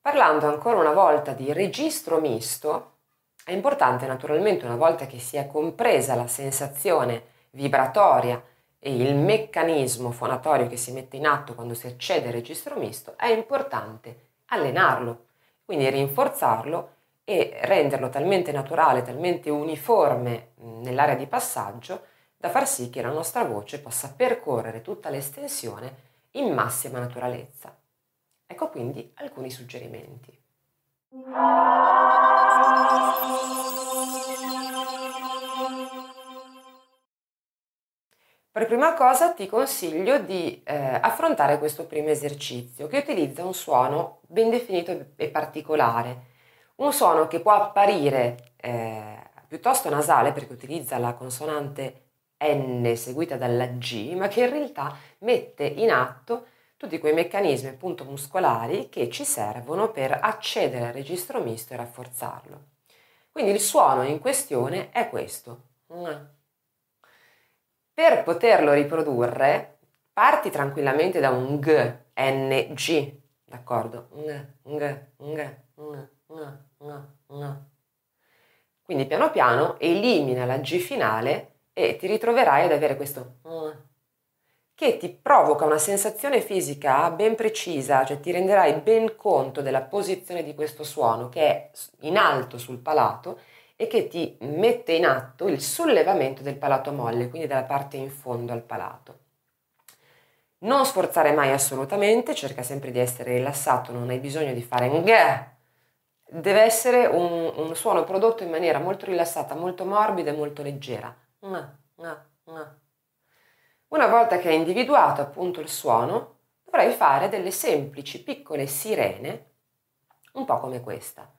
Parlando ancora una volta di registro misto, è importante naturalmente una volta che si è compresa la sensazione vibratoria e il meccanismo fonatorio che si mette in atto quando si accede al registro misto, è importante allenarlo, quindi rinforzarlo e renderlo talmente naturale, talmente uniforme nell'area di passaggio da far sì che la nostra voce possa percorrere tutta l'estensione in massima naturalezza. Ecco quindi alcuni suggerimenti. Per prima cosa ti consiglio di eh, affrontare questo primo esercizio che utilizza un suono ben definito e particolare, un suono che può apparire eh, piuttosto nasale perché utilizza la consonante N seguita dalla G, ma che in realtà mette in atto tutti quei meccanismi appunto muscolari che ci servono per accedere al registro misto e rafforzarlo. Quindi il suono in questione è questo. Per poterlo riprodurre, parti tranquillamente da un G, N, G, d'accordo? Quindi piano piano elimina la G finale e ti ritroverai ad avere questo che ti provoca una sensazione fisica ben precisa, cioè ti renderai ben conto della posizione di questo suono che è in alto sul palato e che ti mette in atto il sollevamento del palato molle, quindi dalla parte in fondo al palato. Non sforzare mai assolutamente, cerca sempre di essere rilassato, non hai bisogno di fare ng. Deve essere un, un suono prodotto in maniera molto rilassata, molto morbida e molto leggera. Nga, nga. Una volta che hai individuato appunto il suono, dovrai fare delle semplici piccole sirene, un po' come questa.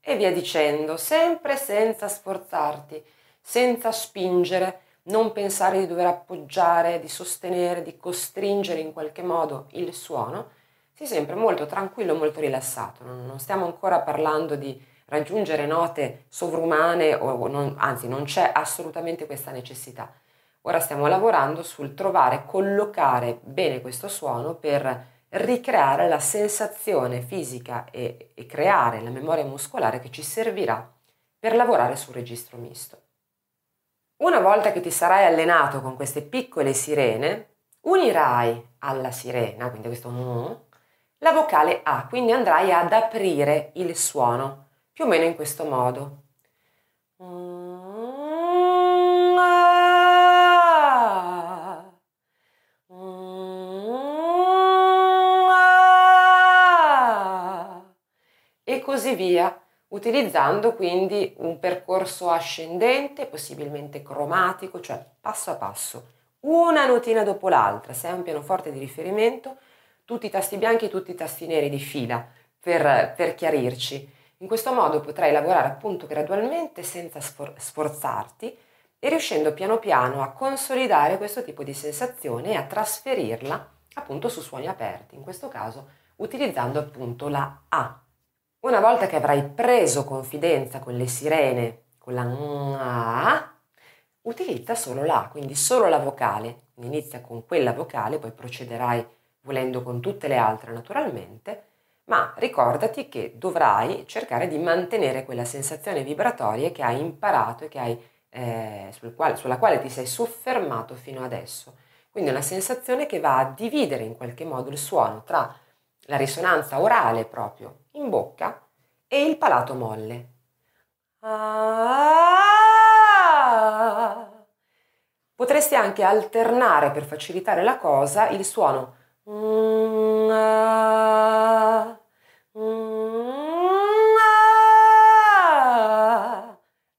E via dicendo, sempre senza sforzarti, senza spingere, non pensare di dover appoggiare, di sostenere, di costringere in qualche modo il suono, sei sempre molto tranquillo, molto rilassato. Non, stiamo ancora parlando di raggiungere note sovrumane, o non, anzi non c'è assolutamente questa necessità. Ora stiamo lavorando sul trovare, collocare bene questo suono per ricreare la sensazione fisica e, e creare la memoria muscolare che ci servirà per lavorare sul registro misto. Una volta che ti sarai allenato con queste piccole sirene, unirai alla sirena, quindi questo mm, la vocale A, quindi andrai ad aprire il suono, più o meno in questo modo. E così via utilizzando quindi un percorso ascendente, possibilmente cromatico, cioè passo a passo, una notina dopo l'altra, se hai un pianoforte di riferimento, tutti i tasti bianchi e tutti i tasti neri di fila per, per chiarirci. In questo modo potrai lavorare appunto gradualmente senza sfor- sforzarti e riuscendo piano piano a consolidare questo tipo di sensazione e a trasferirla appunto su suoni aperti, in questo caso utilizzando appunto la A una volta che avrai preso confidenza con le sirene, con la A, utilizza solo la, quindi solo la vocale. Inizia con quella vocale, poi procederai volendo con tutte le altre naturalmente, ma ricordati che dovrai cercare di mantenere quella sensazione vibratoria che hai imparato e che hai, eh, sul quale, sulla quale ti sei soffermato fino adesso. Quindi una sensazione che va a dividere in qualche modo il suono tra la risonanza orale proprio in bocca e il palato molle. Potresti anche alternare per facilitare la cosa il suono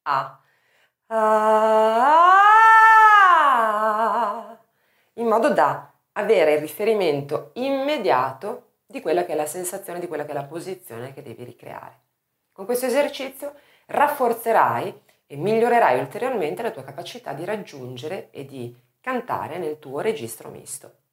A. in modo da avere il riferimento immediato di quella che è la sensazione, di quella che è la posizione che devi ricreare. Con questo esercizio rafforzerai e migliorerai ulteriormente la tua capacità di raggiungere e di cantare nel tuo registro misto.